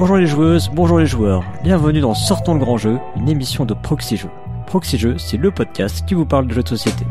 Bonjour les joueuses, bonjour les joueurs, bienvenue dans Sortons le grand jeu, une émission de Proxy Jeux. Proxy Jeux, c'est le podcast qui vous parle de jeux de société.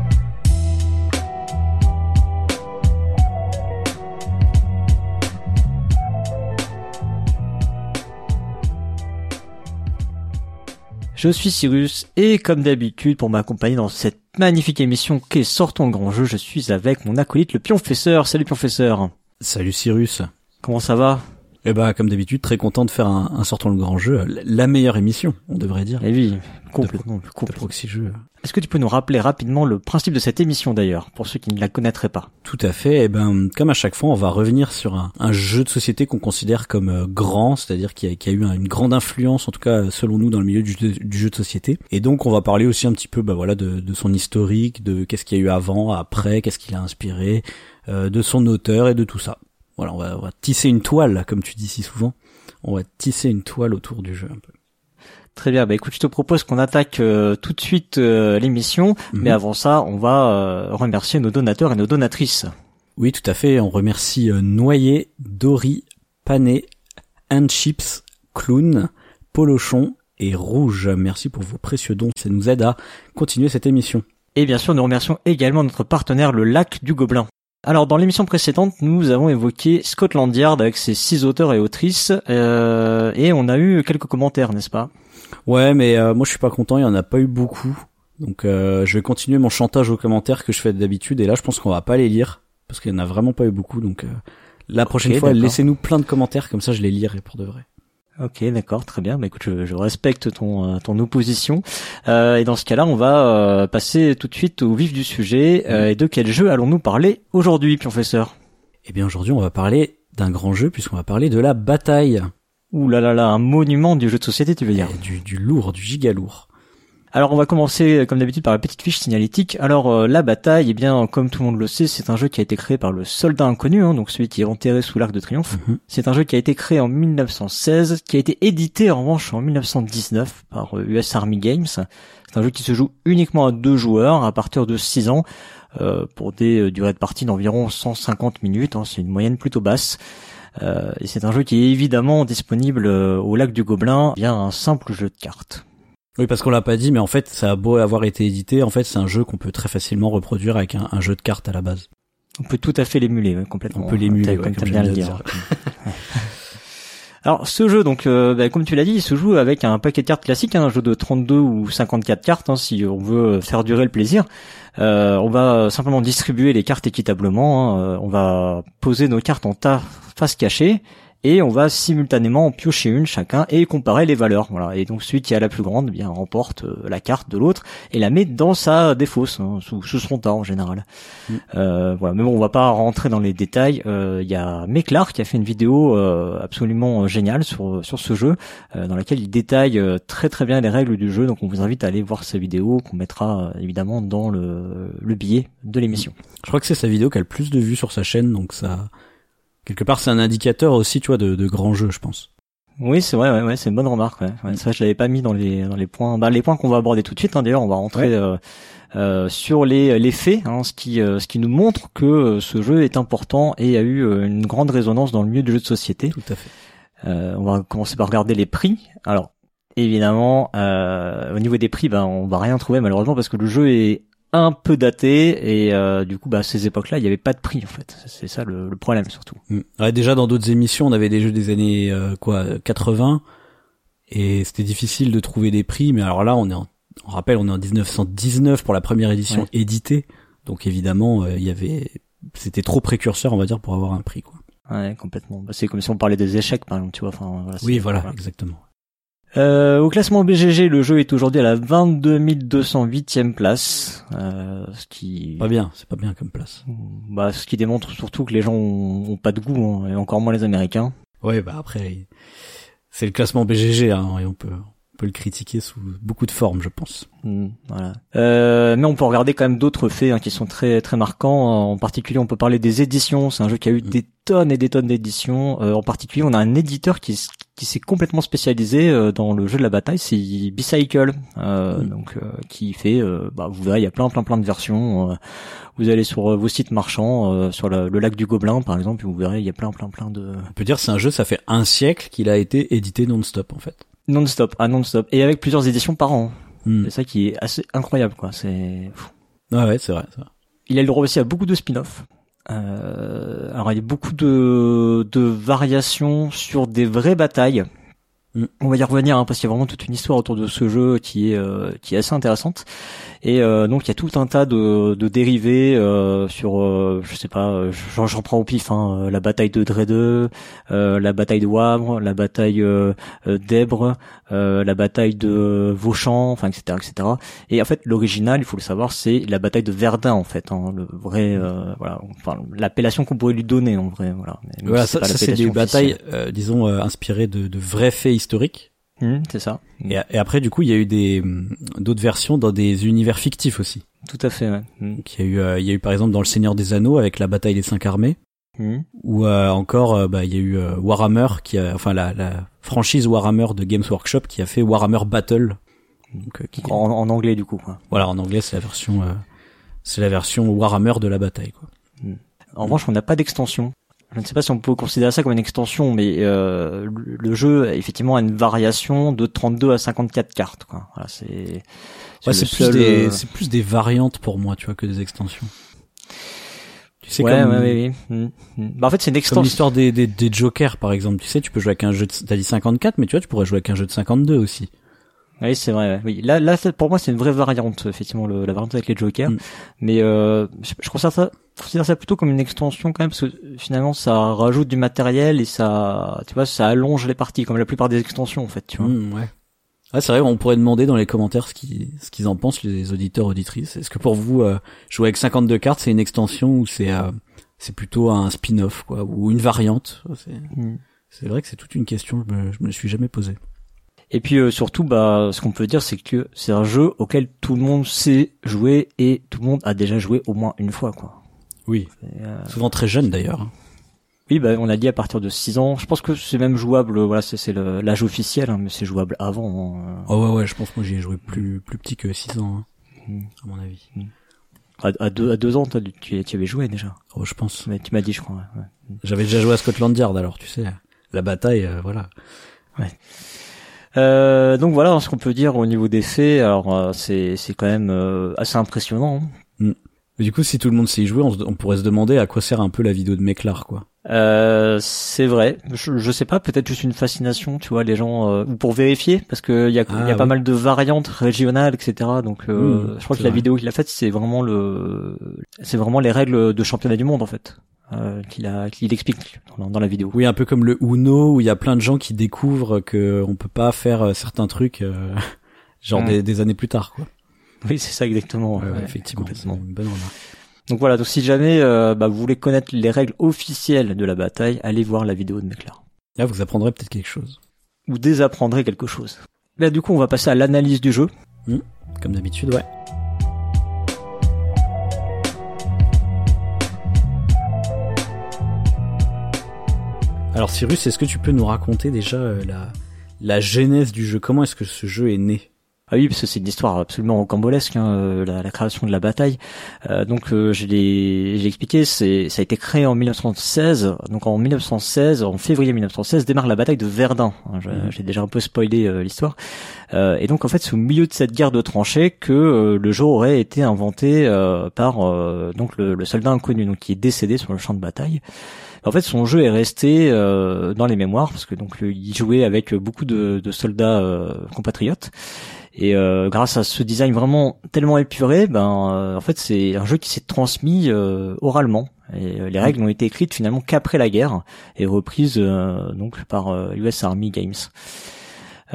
Je suis Cyrus et comme d'habitude pour m'accompagner dans cette magnifique émission qu'est Sortons le grand jeu, je suis avec mon acolyte le pionfesseur. Salut pionfesseur. Salut Cyrus. Comment ça va? Eh bah comme d'habitude très content de faire un, un Sortons le grand jeu, la meilleure émission on devrait dire. Eh oui, complètement. De, complètement. De proxy jeu. Est-ce que tu peux nous rappeler rapidement le principe de cette émission d'ailleurs, pour ceux qui ne la connaîtraient pas? Tout à fait. Eh ben, comme à chaque fois, on va revenir sur un, un jeu de société qu'on considère comme euh, grand, c'est-à-dire qui a, qui a, eu une grande influence, en tout cas selon nous, dans le milieu du, du, jeu de société. Et donc, on va parler aussi un petit peu, bah voilà, de, de son historique, de qu'est-ce qu'il y a eu avant, après, qu'est-ce qu'il a inspiré, euh, de son auteur et de tout ça. Voilà, on va, on va tisser une toile, comme tu dis si souvent. On va tisser une toile autour du jeu un peu. Très bien, bah écoute, je te propose qu'on attaque euh, tout de suite euh, l'émission, -hmm. mais avant ça, on va euh, remercier nos donateurs et nos donatrices. Oui, tout à fait, on remercie Noyer, Dory, And Chips, Clown, Polochon et Rouge. Merci pour vos précieux dons, ça nous aide à continuer cette émission. Et bien sûr, nous remercions également notre partenaire le Lac du Gobelin. Alors dans l'émission précédente, nous avons évoqué Scotland Yard avec ses six auteurs et autrices, euh, et on a eu quelques commentaires, n'est-ce pas? Ouais, mais euh, moi je suis pas content, il y en a pas eu beaucoup. Donc euh, je vais continuer mon chantage aux commentaires que je fais d'habitude, et là je pense qu'on va pas les lire, parce qu'il y en a vraiment pas eu beaucoup, donc la prochaine okay, fois laissez-nous plein de commentaires, comme ça je les lirai pour de vrai. Ok, d'accord, très bien. Bah écoute, je, je respecte ton ton opposition. Euh, et dans ce cas-là, on va euh, passer tout de suite au vif du sujet. Euh, et de quel jeu allons-nous parler aujourd'hui, professeur? Eh bien, aujourd'hui, on va parler d'un grand jeu puisqu'on va parler de la bataille. Ouh là là là, un monument du jeu de société, tu veux dire? Et Du du lourd, du giga lourd. Alors on va commencer comme d'habitude par la petite fiche signalétique. Alors euh, la bataille, eh bien comme tout le monde le sait, c'est un jeu qui a été créé par le soldat inconnu, hein, donc celui qui est enterré sous l'arc de triomphe. Mm -hmm. C'est un jeu qui a été créé en 1916, qui a été édité en revanche en 1919 par euh, US Army Games. C'est un jeu qui se joue uniquement à deux joueurs à partir de 6 ans euh, pour des euh, durées de partie d'environ 150 minutes. Hein, c'est une moyenne plutôt basse. et c'est un jeu qui est évidemment disponible au lac du Gobelin via un simple jeu de cartes. Oui, parce qu'on l'a pas dit, mais en fait, ça a beau avoir été édité, en fait, c'est un jeu qu'on peut très facilement reproduire avec un, un, jeu de cartes à la base. On peut tout à fait l'émuler, ouais, complètement. On peut l'émuler, comme ouais, bien le dire. Alors, ce jeu, donc, euh, bah, comme tu l'as dit, il se joue avec un paquet de cartes classique, hein, un jeu de 32 ou 54 cartes, hein, si on veut faire durer le plaisir. Euh, on va simplement distribuer les cartes équitablement. Hein, on va poser nos cartes en tas face cachée et on va simultanément en piocher une chacun et comparer les valeurs. Voilà. Et donc celui qui a la plus grande, eh bien remporte euh, la carte de l'autre et la met dans sa défausse, hein, sous, sous son tas en général. Mm. Euh, voilà. Mais bon, on va pas rentrer dans les détails. Il euh, y a Meklar qui a fait une vidéo euh, absolument géniale sur sur ce jeu, euh, dans laquelle il détaille très très bien les règles du jeu. Donc on vous invite à aller voir sa vidéo qu'on mettra évidemment dans le, le billet de l'émission. Je crois que c'est sa vidéo qui a le plus de vues sur sa chaîne, donc ça quelque part c'est un indicateur aussi tu vois de, de grands jeux je pense. Oui c'est vrai ouais, ouais c'est une bonne remarque ouais. vrai je l'avais pas mis dans les dans les points. Bah les points qu'on va aborder tout de suite hein, d'ailleurs on va rentrer ouais. euh, euh, sur les les faits hein, ce qui euh, ce qui nous montre que euh, ce jeu est important et a eu euh, une grande résonance dans le milieu du jeu de société. Tout à fait. On va commencer par regarder les prix. Alors évidemment au niveau des prix ben on va rien trouver malheureusement parce que le jeu est un peu daté et euh, du coup bah à ces époques-là il n'y avait pas de prix en fait. C'est ça le, le, problème surtout. Mm. ouais, déjà dans d'autres émissions on avait des jeux des années euh, quoi 80 et c'était difficile de trouver des prix mais alors là on est en, on rappelle on est en 1919 pour la première édition ouais. éditée. Donc évidemment euh, il y avait c'était trop précurseur on va dire pour avoir un prix quoi. Ouais complètement. Bah, c'est comme si on parlait des échecs par exemple tu vois enfin voilà, oui voilà, voilà. exactement euh, au classement BGG, le jeu est aujourd'hui à la 22 208e place, euh, ce qui pas bien, c'est pas bien comme place. Bah, ce qui démontre surtout que les gens ont, ont pas de goût, hein, et encore moins les Américains. Ouais, bah après, c'est le classement BGG, hein, et on peut on peut le critiquer sous beaucoup de formes, je pense. Mmh, voilà. Euh, mais on peut regarder quand même d'autres faits hein, qui sont très très marquants. En particulier, on peut parler des éditions. C'est un jeu qui a eu mmh. des tonnes et des tonnes d'éditions. Euh, en particulier, on a un éditeur qui qui s'est complètement spécialisé dans le jeu de la bataille, c'est Bicycle, mm. donc qui fait, bah, vous verrez, il y a plein plein plein de versions. vous allez sur vos sites marchands, sur le, lac du Gobelin par exemple, et vous verrez, il y a plein plein plein de. On peut dire c'est un jeu, ça fait un siècle qu'il a été édité non-stop en fait. Non-stop, ah non-stop, et avec plusieurs éditions par an. Mm. C'est ça qui est assez incroyable, quoi. C'est. Ah ouais, c'est vrai, vrai. Il a le droit aussi à beaucoup de spin-off. Euh, alors il y a beaucoup de, de variations sur des vraies batailles. Mm. On va y revenir hein, parce qu'il y a vraiment toute une histoire autour de ce jeu qui est euh, qui est assez intéressante. Et euh, donc il y a tout un tas de, de dérivés euh, sur, euh, je sais pas, j'en prends au pif, hein, la bataille de Drede, la bataille de Wavre, la bataille d'Ebre, la bataille de Vauchamp, enfin etc etc. Et en fait l'original, il faut le savoir, c'est la bataille de Verdun en fait, hein, le vrai, voilà, enfin l'appellation qu'on pourrait lui donner en vrai, voilà. voilà ça, ça c'est des batailles, disons inspirées de, de vrais faits historiques Mmh, c'est ça. Et, après, du coup, il y a eu des d'autres versions dans des univers fictifs aussi. Tout à fait. Ouais. Mmh. il y a eu, euh, il y a eu par exemple dans le Seigneur des Anneaux avec la bataille des cinq armées. Mmh. Ou euh, encore, euh, bah, il y a eu Warhammer qui a, enfin la, la, franchise Warhammer de Games Workshop qui a fait Warhammer Battle. Donc, en, en, anglais du coup. Quoi. Voilà, en anglais c'est la version, c'est la version Warhammer de la bataille. Quoi. En revanche, on n'a pas d'extension je ne sais pas si on peut considérer ça comme une extension, mais euh, le jeu effectivement a une variation de 32 à 54 cartes. Quoi. Voilà, c'est c'est plus des euh, plus des variantes pour moi, tu vois, que des extensions. Tu sais ouais, comme, ouais, ouais, mmh, mmh. Bah, en fait, c'est une extension. Comme l'histoire des, des, des jokers, par exemple. Tu sais, tu peux jouer avec un jeu de, t'as dit 54, mais tu vois, tu pourrais jouer avec un jeu de 52 aussi. Oui, c'est vrai. Oui, là, là, pour moi, c'est une vraie variante, effectivement, le, la variante avec les jokers. Mm. Mais euh, je, je considère ça, je considère ça plutôt comme une extension quand même, parce que finalement, ça rajoute du matériel et ça, tu vois, ça allonge les parties, comme la plupart des extensions, en fait, tu vois. Mm, ouais. Ouais, c'est vrai, on pourrait demander dans les commentaires ce qu'ils ce qu'ils en pensent les auditeurs auditrices. Est-ce que pour vous euh, jouer avec 52 cartes, c'est une extension ou c'est euh, c'est plutôt un spin-off quoi ou une variante? C'est mm. c'est vrai que c'est toute une question, je me, je me suis jamais posé. Et puis euh, surtout, bah, ce qu'on peut dire, c'est que c'est un jeu auquel tout le monde sait jouer et tout le monde a déjà joué au moins une fois, quoi. Oui. Euh, Souvent très jeune d'ailleurs. Oui, bah, on a dit à partir de 6 ans. Je pense que c'est même jouable. Voilà, c'est l'âge officiel, hein, mais c'est jouable avant. Hein. Oh ouais, ouais. Je pense que moi j'y ai joué plus plus petit que 6 ans, hein, mm. à mon avis. Mm. À, deux, à deux ans, tu, tu avais joué déjà. Oh, je pense. Mais tu m'as dit, je crois. Ouais. J'avais déjà joué à Scotland Yard, alors tu sais, la bataille, euh, voilà. Ouais. Euh, donc voilà ce qu'on peut dire au niveau des faits. Alors euh, c'est c'est quand même euh, assez impressionnant. Hein. Mm. Du coup, si tout le monde sait y jouer, on, pourrait se demander à quoi sert un peu la vidéo de Méclar, quoi. Euh, c'est vrai. Je, je sais pas, peut-être juste une fascination, tu vois, les gens ou pour vérifier, parce que il y a, y a ah pas mal de variantes régionales, etc. Donc, mm, je crois que la vidéo qu'il a faite, c'est vraiment le, c'est vraiment les règles de championnat du monde en fait. Euh, qu'il a qu'il explique dans, la vidéo. Oui, un peu comme le Uno où il y a plein de gens qui découvrent que on peut pas faire euh, certains trucs euh, genre des, des, années plus tard quoi. Oui, c'est ça exactement. Ouais, effectivement, une bonne Donc voilà, donc si jamais bah, vous voulez connaître les règles officielles de la bataille, allez voir la vidéo de Meclar. Là, vous apprendrez peut-être quelque chose. Ou désapprendrez quelque chose. Là, du coup, on va passer à l'analyse du jeu. Mmh, comme d'habitude, ouais. Alors Cyrus, est-ce que tu peux nous raconter déjà euh, la, la genèse du jeu? Comment est-ce que ce jeu est né? Ah oui, parce que c'est une histoire absolument rocambolesque, hein, euh, la, la, création de la bataille. Euh, donc euh, je l'ai expliqué, c'est ça a été créé en 1916. Donc en 1916, en février 1916, démarre la bataille de Verdun. Hein, mhm. J'ai déjà un peu spoilé l'histoire. et donc en fait, c'est au milieu de cette guerre de tranchées que le jeu aurait été inventé par donc le, le, soldat inconnu, donc qui est décédé sur le champ de bataille. En fait, son jeu est resté euh, dans les mémoires parce que donc il jouait avec beaucoup de, de soldats euh, compatriotes. Et euh, grâce à ce design vraiment tellement épuré, ben euh, en fait c'est un jeu qui s'est transmis euh, oralement. Et les mm. règles n'ont été écrites finalement qu'après la guerre et reprises donc par US Army Games.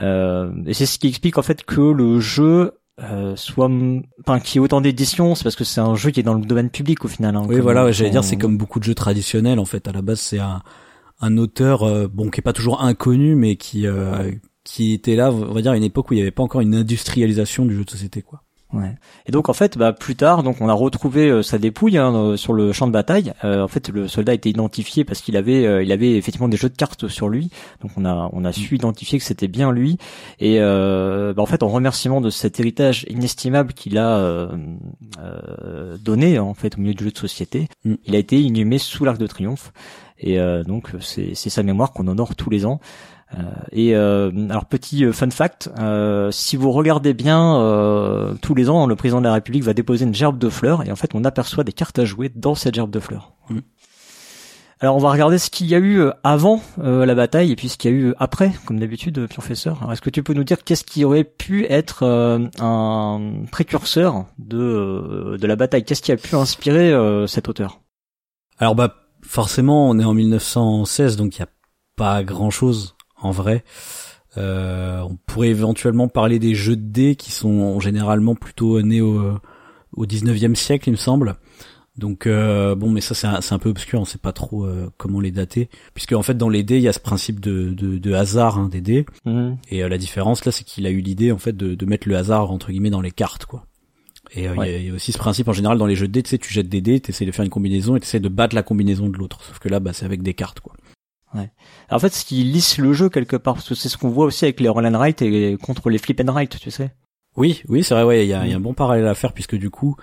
et c'est ce qui explique en fait que le jeu euh, soit enfin qui est autant d'éditions c'est parce que c'est un jeu qui est dans le domaine public au final hein, oui voilà j'allais dire c'est comme beaucoup de jeux traditionnels en fait. À la base c'est un un auteur euh, bon qui est pas toujours inconnu mais qui euh, qui était là on va dire à une époque où il n'y avait pas encore une industrialisation du jeu de société quoi Ouais. Et donc en fait, bah, plus tard, donc on a retrouvé euh, sa dépouille hein, euh, sur le champ de bataille. Euh, en fait, le soldat a été identifié parce qu'il avait, il avait effectivement des jeux de cartes sur lui. Donc on a, on a su identifier que c'était bien lui. Et bah, en fait, en remerciement de cet héritage inestimable qu'il a donné en fait au milieu du jeu de société, mm. il a été inhumé sous l'arc de triomphe. Et donc c'est sa mémoire qu'on honore tous les ans. Euh, et euh, alors petit euh, fun fact, si vous regardez bien, tous les ans, le président de la République va déposer une gerbe de fleurs et en fait, on aperçoit des cartes à jouer dans cette gerbe de fleurs. Mm. Alors on va regarder ce qu'il y a eu avant la bataille et puis ce qu'il y a eu après, comme d'habitude, professeur. Est-ce que tu peux nous dire qu'est-ce qui aurait pu être un précurseur de de la bataille? Qu'est-ce qui a pu inspirer cet auteur? Alors bah forcément, on est en 1916, donc il y a pas grand-chose en vrai. Euh, on pourrait éventuellement parler des jeux de dés qui sont généralement plutôt nés au, au 19e siècle, il me semble. Donc euh, bon, mais ça c'est un, un, peu obscur, on sait pas trop euh, comment les dater, puisque en fait dans les dés il y a ce principe de, de, de hasard hein, des dés, mhm. et la différence là c'est qu'il a eu l'idée en fait de, de, mettre le hasard entre guillemets dans les cartes quoi. Et il y, a aussi ce principe en général dans les jeux de dés, tu sais, tu jettes des dés, tu essaies de faire une combinaison et tu essaies de battre la combinaison de l'autre, sauf que là bah c'est avec des cartes quoi. Ouais. En fait, ce qui lisse le jeu quelque part, parce que c'est ce qu'on voit aussi avec les roll and write et contre les flip and write, tu sais. Oui, oui, c'est vrai, ouais, il y a, y a, un bon parallèle à faire puisque du coup,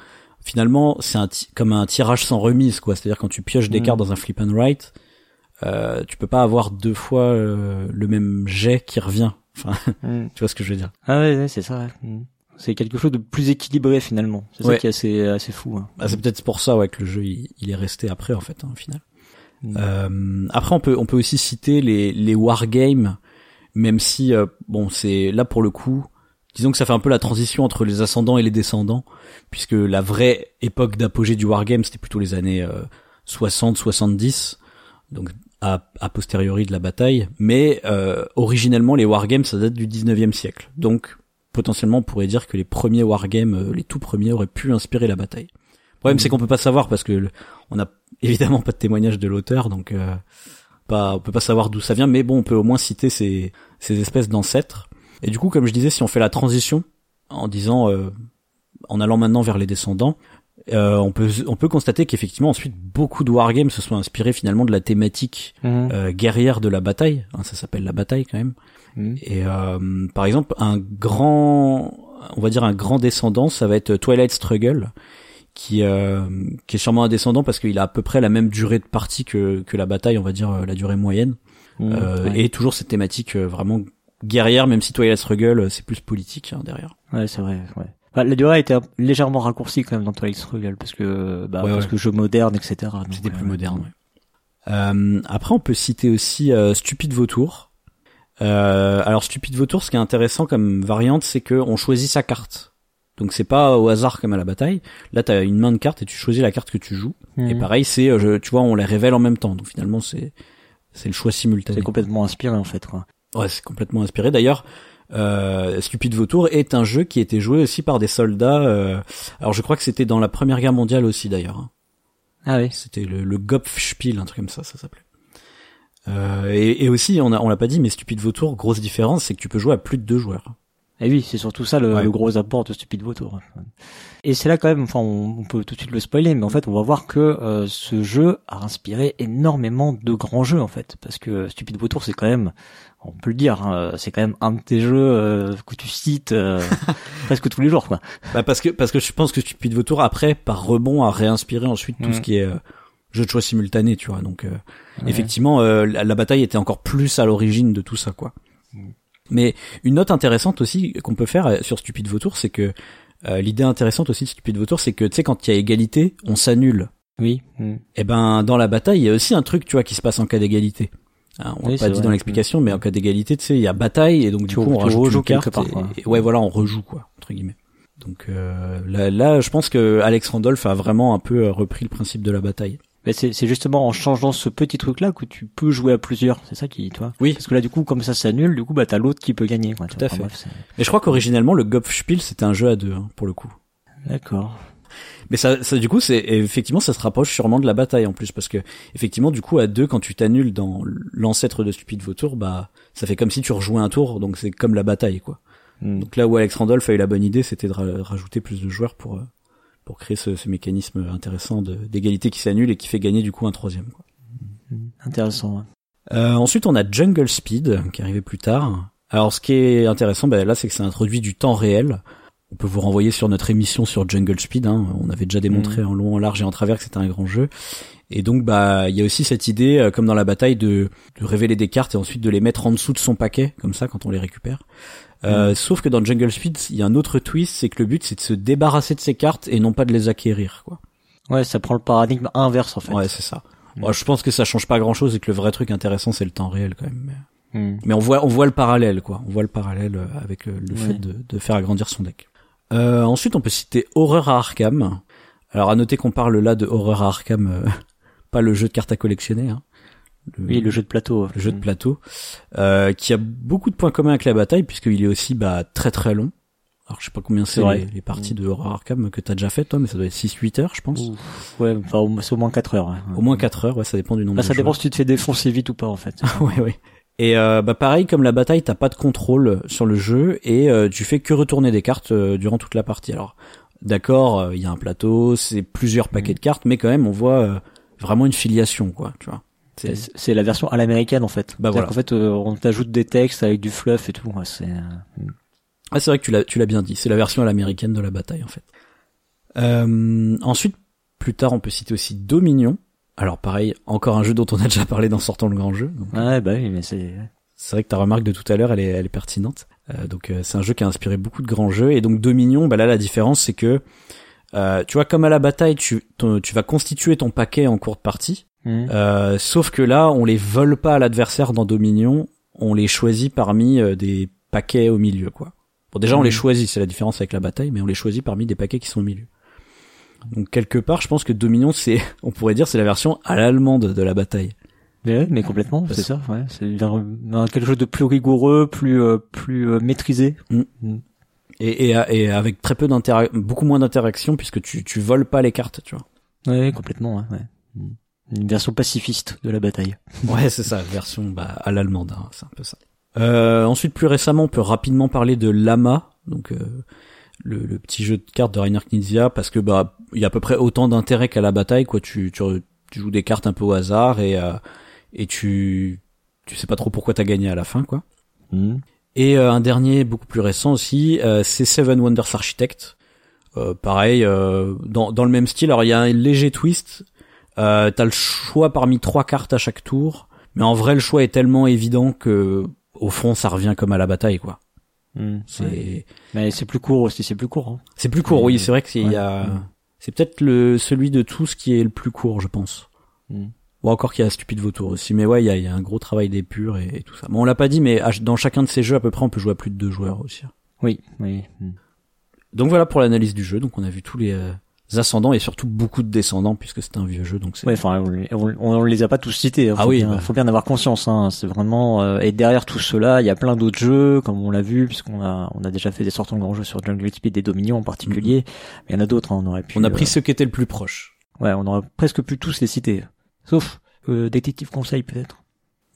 finalement, c'est un comme un tirage sans remise, quoi. C'est-à-dire quand tu pioches des mm. cartes dans un flip and write, euh, tu peux pas avoir deux fois euh, le même jet qui revient. Enfin, mm. tu vois ce que je veux dire. Ah ouais, c'est ça. Ouais. Mm. C'est quelque chose de plus équilibré finalement. C'est ça qui est assez assez fou. Hein. Ah, c'est peut-être pour ça ouais que le jeu il, est resté après en fait hein, au final. Euh, après, on peut on peut aussi citer les les wargames, même si euh, bon c'est là pour le coup, disons que ça fait un peu la transition entre les ascendants et les descendants, puisque la vraie époque d'apogée du wargame c'était plutôt les années 60-70, euh, donc a, a, posteriori de la bataille, mais euh, originellement les wargames ça date du 19e siècle, donc potentiellement on pourrait dire que les premiers wargames, les tout premiers auraient pu inspirer la bataille. Le problème c'est qu'on peut pas savoir parce que on a évidemment pas de témoignage de l'auteur, donc euh, pas, on peut pas savoir d'où ça vient, mais bon, on peut au moins citer ces, ces espèces d'ancêtres. Et du coup, comme je disais, si on fait la transition en disant, euh, en allant maintenant vers les descendants, euh, on peut on peut constater qu'effectivement ensuite beaucoup de wargames se sont inspirés finalement de la thématique mhm. euh, guerrière de la bataille. Hein, ça s'appelle la bataille quand même. Mhm. Et euh, par exemple, un grand, on va dire un grand descendant, ça va être Twilight Struggle, qui euh, qui est sûrement un descendant parce qu'il a à peu près la même durée de partie que que la bataille, on va dire euh, la durée moyenne, mmh, euh, et toujours cette thématique euh, vraiment guerrière, même si Twilight Struggle c'est plus politique hein, derrière. Ouais, c'est vrai. Ouais. Bah, la durée a été légèrement raccourcie quand même dans Twilight Struggle parce que bah, parce que jeu moderne, etc. C'était plus moderne. Ouais. après, on peut citer aussi Stupide Vautour. alors Stupide Vautour, ce qui est intéressant comme variante, c'est que on choisit sa carte. Donc c'est pas au hasard comme à la bataille. Là, t'as une main de cartes et tu choisis la carte que tu joues. Mhm. Et pareil, c'est, euh, tu vois, on les révèle en même temps. Donc finalement, c'est c'est le choix simultané. C'est complètement inspiré en fait, quoi. Ouais, c'est complètement inspiré. D'ailleurs, euh, Stupide Vautour est un jeu qui été joué aussi par des soldats. Euh, alors je crois que c'était dans la Première Guerre mondiale aussi d'ailleurs. Hein. Ah oui. C'était le, le Gopfspiel, un truc comme ça, ça s'appelait. Euh, et, et, aussi, on a, on l'a pas dit, mais Stupide Vautour, grosse différence, c'est que tu peux jouer à plus de deux joueurs. Et oui, c'est surtout ça le, gros apport de Stupid Vautour. Et c'est là quand même, enfin, on, peut tout de suite le spoiler, mais en fait, on va voir que euh, ce jeu a inspiré énormément de grands jeux en fait, parce que Stupid Vautour, c'est quand même, on peut le dire, hein, c'est quand même un de tes jeux euh, que tu cites euh, presque tous les jours, quoi. Bah parce que parce que je pense que Stupid Vautour après, par rebond, a réinspiré ensuite tout ce mm. qui est jeu de choix simultané, tu vois. Donc effectivement, la, bataille était encore plus à l'origine de tout ça, quoi. Mm. Mais une note intéressante aussi qu'on peut faire euh, sur Stupide Vautour, c'est que euh, l'idée intéressante aussi de Stupide Vautour, c'est que tu sais quand il y a égalité, on s'annule. Oui. Mm. Et eh ben dans la bataille, il y a aussi un truc tu vois qui se passe en cas d'égalité. Hein, on l'a pas dit dans l'explication, mais en cas d'égalité, tu sais, il y a bataille et donc du coup on rajoute une carte. Et, ouais, voilà, on rejoue quoi entre guillemets. Donc euh, là, là, je pense que Alex Randolph a vraiment un peu repris le principe de la bataille c'est justement en changeant ce petit truc là que tu peux jouer à plusieurs. C'est ça qui toi? Oui. Parce que là du coup comme ça s'annule du coup bah t'as l'autre qui peut gagner quoi, tout à fait. mais je crois qu'originellement le Gopfspiel c'était un jeu à deux hein, pour le coup. D'accord. Mais ça, ça du coup c'est effectivement ça se rapproche sûrement de la bataille en plus parce que effectivement du coup à deux quand tu t'annules dans l'ancêtre de Stupide Vautour bah ça fait comme si tu rejouais un tour donc c'est comme la bataille quoi. Mm. Donc là où Alex Randolph a eu la bonne idée, c'était de ra- rajouter plus de joueurs pour euh, pour créer ce, ce mécanisme intéressant de- d'égalité qui s'annule et qui fait gagner du coup un troisième. quoi. Intéressant. ouais. Euh, ensuite, on a Jungle Speed qui est arrivé plus tard. Alors, ce qui est intéressant, ben, là, c'est que ça introduit du temps réel. On peut vous renvoyer sur notre émission sur Jungle Speed. hein. On avait déjà démontré en long, en large et en travers que c'était un grand jeu. Et donc, bah, il y a aussi cette idée, euh, comme dans la bataille, de, de révéler des cartes et ensuite de les mettre en dessous de son paquet, comme ça, quand on les récupère. Euh, Sauf que dans Jungle Speed, il y a un autre twist, c'est que le but, c'est de se débarrasser de ces cartes et non pas de les acquérir, quoi. Ouais, ça prend le paradigme inverse en fait. Ouais, c'est ça. Mm. Moi, je pense que ça change pas grand-chose et que le vrai truc intéressant, c'est le temps réel, quand même. Mais- Mm. Mais on voit, on voit le parallèle, quoi. On voit le parallèle euh, avec le, le fait de, de faire agrandir son deck. Euh, ensuite, on peut citer Horror à Arkham. Alors, à noter qu'on parle là de Horror à Arkham, euh, pas le jeu de cartes à collectionner, hein. Le, Oui, le jeu de plateau. le jeu de Mm. plateau, euh, qui a beaucoup de points communs avec la bataille, puisqu'il est aussi bah, très très long. Alors, je sais pas combien c'est les, les parties de Horror Arkham que t'as déjà fait, toi, mais ça doit être 6-8 heures, je pense. Ouf. Ouais, enfin, c'est au moins 4 heures. ouais. Au moins 4 heures, ouais, ça dépend du nombre Bah, de ça dépend si tu te fais défoncer vite ou pas en fait. ouais, ouais. Et euh, bah pareil, comme la bataille, t'as pas de contrôle sur le jeu et euh, tu fais que retourner des cartes euh, durant toute la partie. Alors, d'accord, il y a un plateau, c'est plusieurs paquets de cartes, mais quand même, on voit euh, vraiment une filiation, quoi. Tu vois. C'est- la version à l'américaine en fait. Bah voilà. qu'en fait, euh, on t'ajoute des textes avec du fluff et tout. ouais, c'est. euh, Ah, c'est vrai que tu l'as, tu l'as bien dit. C'est la version à l'américaine de la bataille, en fait. Euh, ensuite, plus tard, on peut citer aussi Dominion. Alors, pareil, encore un jeu dont on a déjà parlé dans Sortant le grand jeu. Donc, Ouais, bah oui, mais c'est. C'est vrai que ta remarque de tout à l'heure, elle est, elle est pertinente. Euh, donc euh, c'est un jeu qui a inspiré beaucoup de grands jeux. Et donc Dominion, bah là la différence c'est que, euh, tu vois, comme à la bataille, tu, ton- tu vas constituer ton paquet en cours de partie. Mm. Euh, sauf que là, on les vole pas à l'adversaire dans Dominion, on les choisit parmi euh, des paquets au milieu, quoi. Bon, déjà on les choisit, c'est la différence avec la bataille, mais on les choisit parmi des paquets qui sont au milieu. Donc quelque part, je pense que Dominion, c'est, on pourrait dire, c'est la version à l'allemande de la bataille. Mais, mais complètement, c'est ça. Ouais, c'est quelque chose de plus rigoureux, plus euh, plus euh, maîtrisé. Et, et, et avec très peu d'interac, beaucoup moins d'interaction puisque tu, tu voles pas les cartes, tu vois. Ouais, complètement. Ouais, ouais. Une version pacifiste de la bataille. Ouais, c'est ça, version bah, à l'allemande, hein, c'est un peu ça. Euh, ensuite, plus récemment, on peut rapidement parler de Lama, donc euh, le, le petit jeu de cartes de Rainer Knizia, parce que bah il y a à peu près autant d'intérêt qu'à la bataille, quoi. Tu, tu, tu joues des cartes un peu au hasard et euh, et tu tu sais pas trop pourquoi t'as gagné à la fin, quoi. Mm. Et euh, un dernier beaucoup plus récent aussi, euh, c'est Seven Wonders Architect. Euh, pareil, euh, dans, dans le même style. Alors il y a un léger twist. Euh, T'as le choix parmi trois cartes à chaque tour, mais en vrai le choix est tellement évident que au fond ça revient comme à la bataille quoi. Mm. C'est Ouais. Mais c'est plus court aussi, c'est plus court. Hein. c'est plus court, oui, c'est vrai que c'est a Ouais. c'est peut-être le celui de tous qui est le plus court, je pense. Mm. Ou encore qu'il y a Stupide Vautour aussi, mais ouais, il y a, y a un gros travail d'épure et, et tout ça. Bon, on l'a pas dit, mais dans chacun de ces jeux à peu près, on peut jouer à plus de deux joueurs aussi. Oui, oui. Donc voilà pour l'analyse du jeu. Donc on a vu tous les euh, ascendants et surtout beaucoup de descendants puisque c'est un vieux jeu. Donc c'est Ouais, enfin, on, les- on, on les a pas tous cités. hein. Ah Faut oui, bien, bah. faut bien en avoir conscience. Hein. C'est vraiment. euh, et derrière tout cela, il y a plein d'autres jeux, comme on l'a vu, puisqu'on a, on a déjà fait des sorties de grands jeux sur Jungle Speed et Dominion en particulier. Mais il y en a d'autres. hein, on aurait pu. on a pris euh, ceux qui étaient le plus proches. Ouais, on aurait presque pu tous les citer, sauf euh, Détective Conseil peut-être.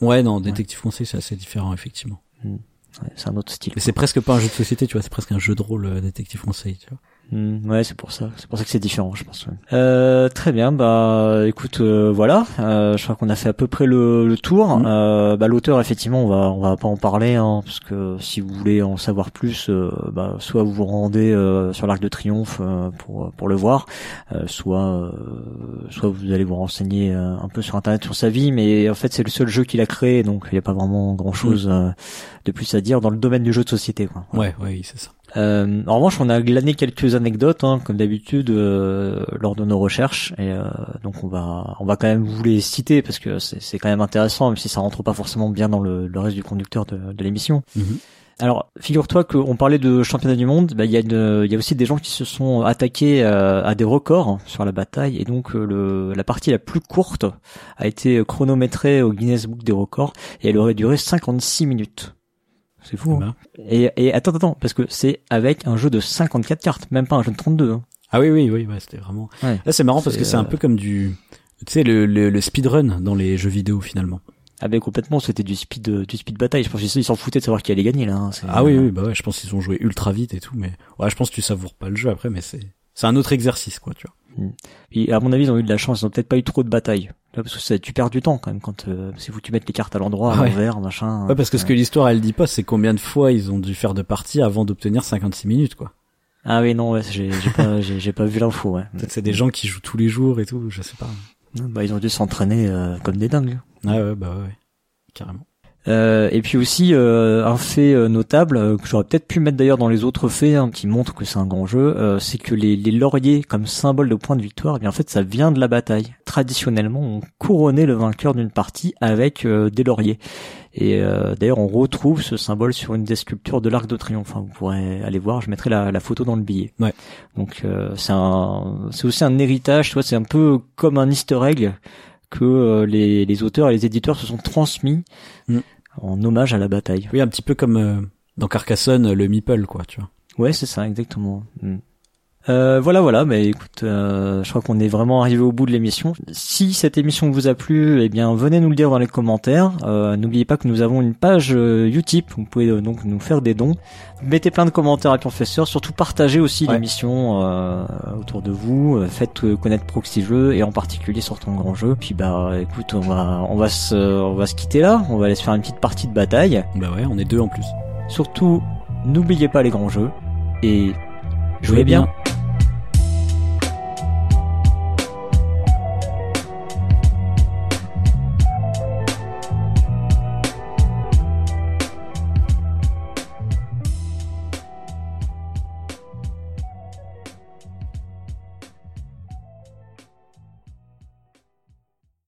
Ouais, non, Détective Conseil c'est assez différent effectivement. Ouais, c'est un autre style. Mais c'est presque pas un jeu de société, tu vois, c'est presque un jeu de rôle euh, Détective Conseil, tu vois. Hmm, ouais, c'est pour ça. C'est pour ça que c'est différent, je pense. ouais. Euh, très bien. Bah, écoute, euh, voilà. Euh, je crois qu'on a fait à peu près le, le tour. Euh, bah, l'auteur, effectivement, on va, on va pas en parler, hein, parce que si vous voulez en savoir plus, euh, bah, soit vous vous rendez euh, sur l'Arc de Triomphe euh, pour pour le voir, euh, soit, euh, soit vous allez vous renseigner euh, un peu sur Internet sur sa vie. Mais en fait, c'est le seul jeu qu'il a créé, donc il n'y a pas vraiment grand chose de plus à dire dans le domaine du jeu de société. Quoi. Ouais, ouais, oui, c'est ça. Euh, en revanche, on a glané quelques anecdotes, hein, comme d'habitude, euh, lors de nos recherches, et euh, donc on va, on va quand même vous les citer parce que c'est quand même intéressant, même si ça rentre pas forcément bien dans le, le reste du conducteur de, de l'émission. Mhm. Alors, figure-toi qu'on parlait de championnat du monde, bah, il y, a une- y a aussi des gens qui se sont attaqués euh, à des records sur la bataille, et donc le, la partie la plus courte a été chronométrée au Guinness Book des records, et elle aurait duré 56 minutes. C'est fou. Eh hein. ben. Et, et attends, attends, parce que c'est avec un jeu de 54 cartes, même pas un jeu de 32. hein. Ah oui, oui, oui, ouais, c'était vraiment. Ouais. Là, c'est marrant parce que c'est un euh, peu comme du, tu sais, le, le, le speedrun dans les jeux vidéo finalement. Ah ben complètement, c'était du speed, euh, du speed bataille. Je pense qu'ils s'en foutaient de savoir qui allait gagner là. hein. Ah oui, oui, bah ouais, je pense qu'ils ont joué ultra vite et tout, mais ouais, je pense que tu savoures pas le jeu après, mais c'est c'est un autre exercice, quoi, tu vois. Puis, à mon avis, ils ont eu de la chance. Ils ont peut-être pas eu trop de batailles. Parce que ça, tu perds du temps quand même quand euh, si vous tu mettre les cartes à l'endroit, à Ah ouais. l'envers, machin. Ouais, parce que ce que l'histoire elle dit pas, c'est combien de fois ils ont dû faire de parties avant d'obtenir 56 minutes, quoi. Ah oui, non, ouais, j'ai pas, j'ai j'ai pas vu l'info. Ouais. Peut-être c'est des gens qui jouent tous les jours et tout, je sais pas. Bah, ils ont dû s'entraîner euh, comme des dingues. Ouais, ouais, bah ouais, ouais. carrément. Euh, et puis aussi euh, un fait euh, notable euh, que j'aurais peut-être pu mettre d'ailleurs dans les autres faits hein, qui montrent que c'est un grand jeu, euh, c'est que les, les lauriers comme symbole de point de victoire, eh bien en fait ça vient de la bataille. Traditionnellement, on couronnait le vainqueur d'une partie avec euh, des lauriers. Et euh, d'ailleurs, on retrouve ce symbole sur une des sculptures de l'Arc de Triomphe. Hein, vous pourrez aller voir, je mettrai la, la photo dans le billet. Ouais. Donc euh, c'est un, c'est aussi un héritage, tu vois, c'est un peu comme un Easter egg que les, les auteurs et les éditeurs se sont transmis Mm. En hommage à la bataille. Oui, un petit peu comme euh, dans Carcassonne, le Meeple, quoi, tu vois. Ouais, c'est ça, exactement. Mm. Euh, voilà, voilà. Mais écoute, euh, je crois qu'on est vraiment arrivé au bout de l'émission. Si cette émission vous a plu, eh bien, venez nous le dire dans les commentaires. Euh, N'oubliez pas que nous avons une page euh, Utip. Vous pouvez donc nous faire des dons. Mettez plein de commentaires à Confesseur. Surtout partagez aussi Ouais. l'émission euh, autour de vous. Faites connaître Proxy Jeux et en particulier sur ton grand jeu. Puis bah, écoute, on va, on va se, on va se quitter là. On va aller se faire une petite partie de bataille. Bah ouais, on est deux en plus. Surtout, n'oubliez pas les grands jeux et jouez bien.